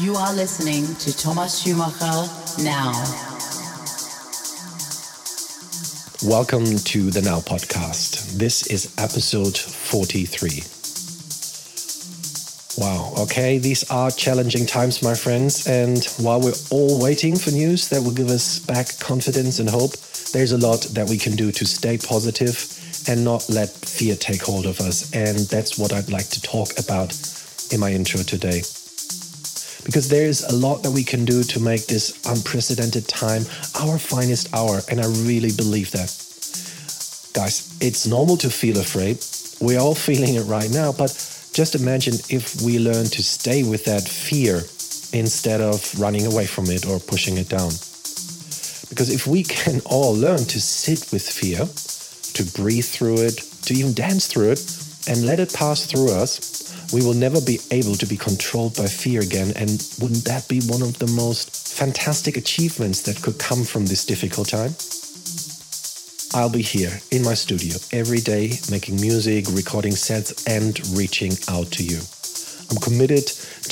You are listening to Thomas Schumacher now. Welcome to the Now Podcast. This is episode 43. Wow, okay, these are challenging times, my friends. And while we're all waiting for news that will give us back confidence and hope, there's a lot that we can do to stay positive and not let fear take hold of us. And that's what I'd like to talk about in my intro today because there is a lot that we can do to make this unprecedented time our finest hour. And I really believe that. Guys, it's normal to feel afraid. We're all feeling it right now, but just imagine if we learn to stay with that fear instead of running away from it or pushing it down. Because if we can all learn to sit with fear, to breathe through it, to even dance through it, and let it pass through us, we will never be able to be controlled by fear again. And wouldn't that be one of the most fantastic achievements that could come from this difficult time? I'll be here in my studio every day making music, recording sets, and reaching out to you. I'm committed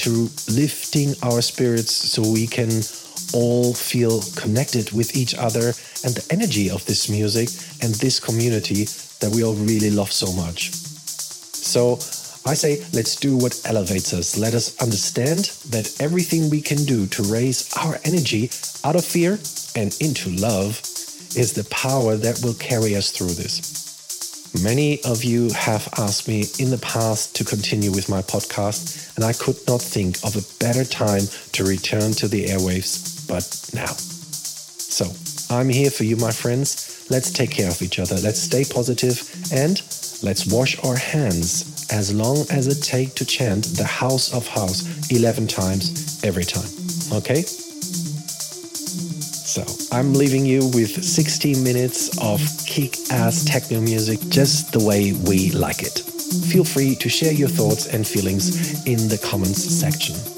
to lifting our spirits so we can all feel connected with each other and the energy of this music and this community that we all really love so much. So I say, let's do what elevates us. Let us understand that everything we can do to raise our energy out of fear and into love is the power that will carry us through this. Many of you have asked me in the past to continue with my podcast, and I could not think of a better time to return to the airwaves but now. So, I'm here for you, my friends. Let's take care of each other. Let's stay positive and let's wash our hands as long as it takes to chant the House of House 11 times every time. Okay? So, I'm leaving you with 16 minutes of kick ass techno music just the way we like it. Feel free to share your thoughts and feelings in the comments section.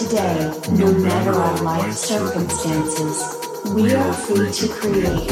Today, no matter our life circumstances, we are free to create.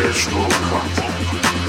Let's go.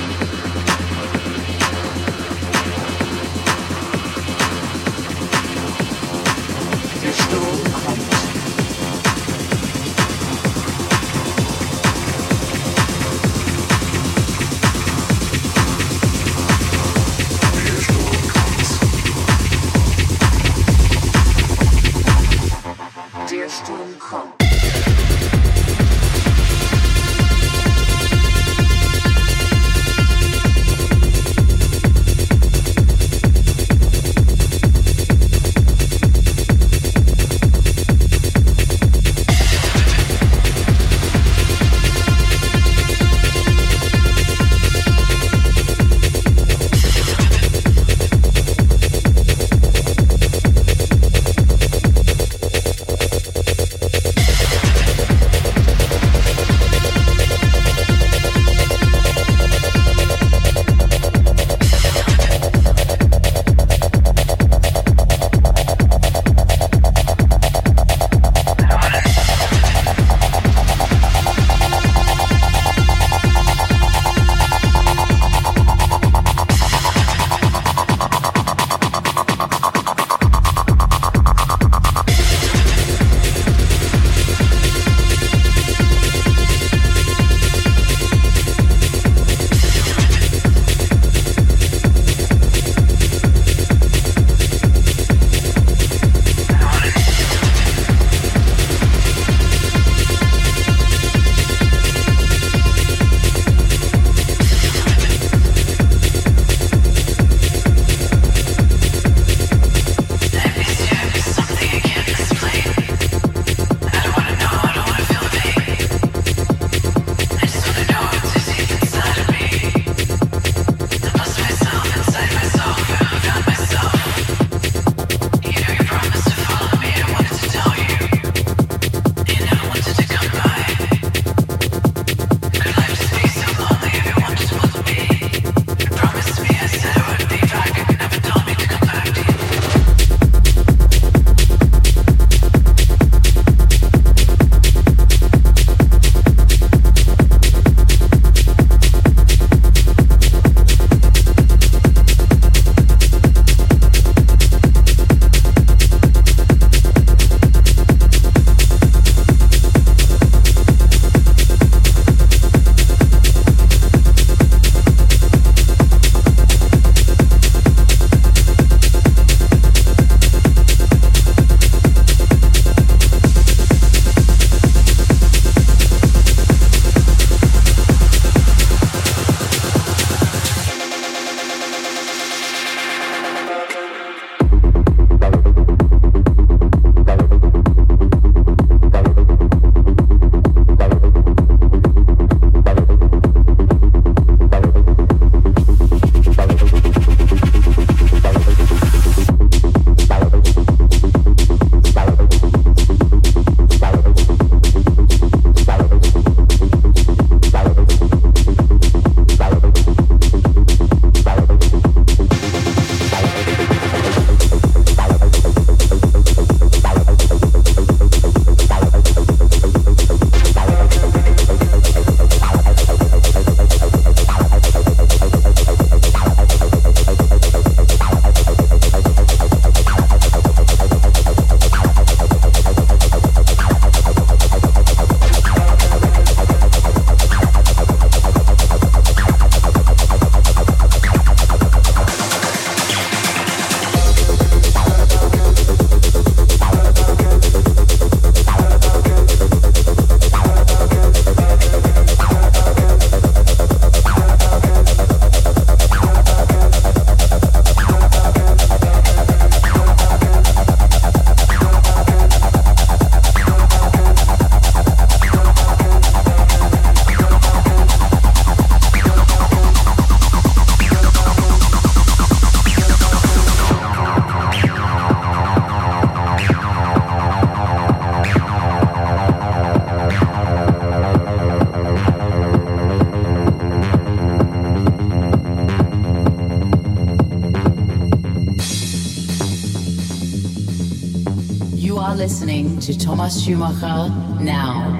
Listening to Thomas Schumacher now.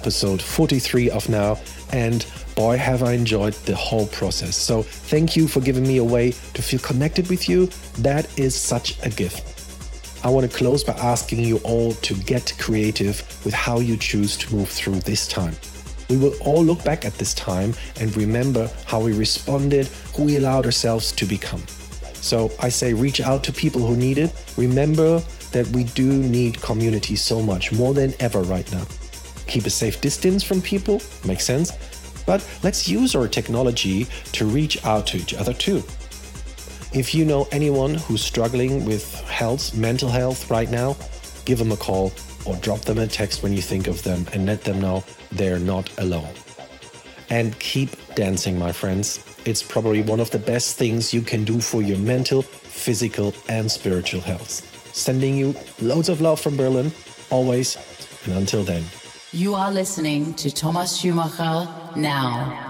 Episode 43 of Now, and boy, have I enjoyed the whole process. So, thank you for giving me a way to feel connected with you. That is such a gift. I want to close by asking you all to get creative with how you choose to move through this time. We will all look back at this time and remember how we responded, who we allowed ourselves to become. So I say reach out to people who need it. Remember that we do need community so much, more than ever right now keep a safe distance from people, makes sense. But let's use our technology to reach out to each other too. If you know anyone who's struggling with health, mental health right now, give them a call or drop them a text when you think of them and let them know they're not alone. And keep dancing, my friends. It's probably one of the best things you can do for your mental, physical, and spiritual health. Sending you loads of love from Berlin, always, and until then. You are listening to Thomas Schumacher now.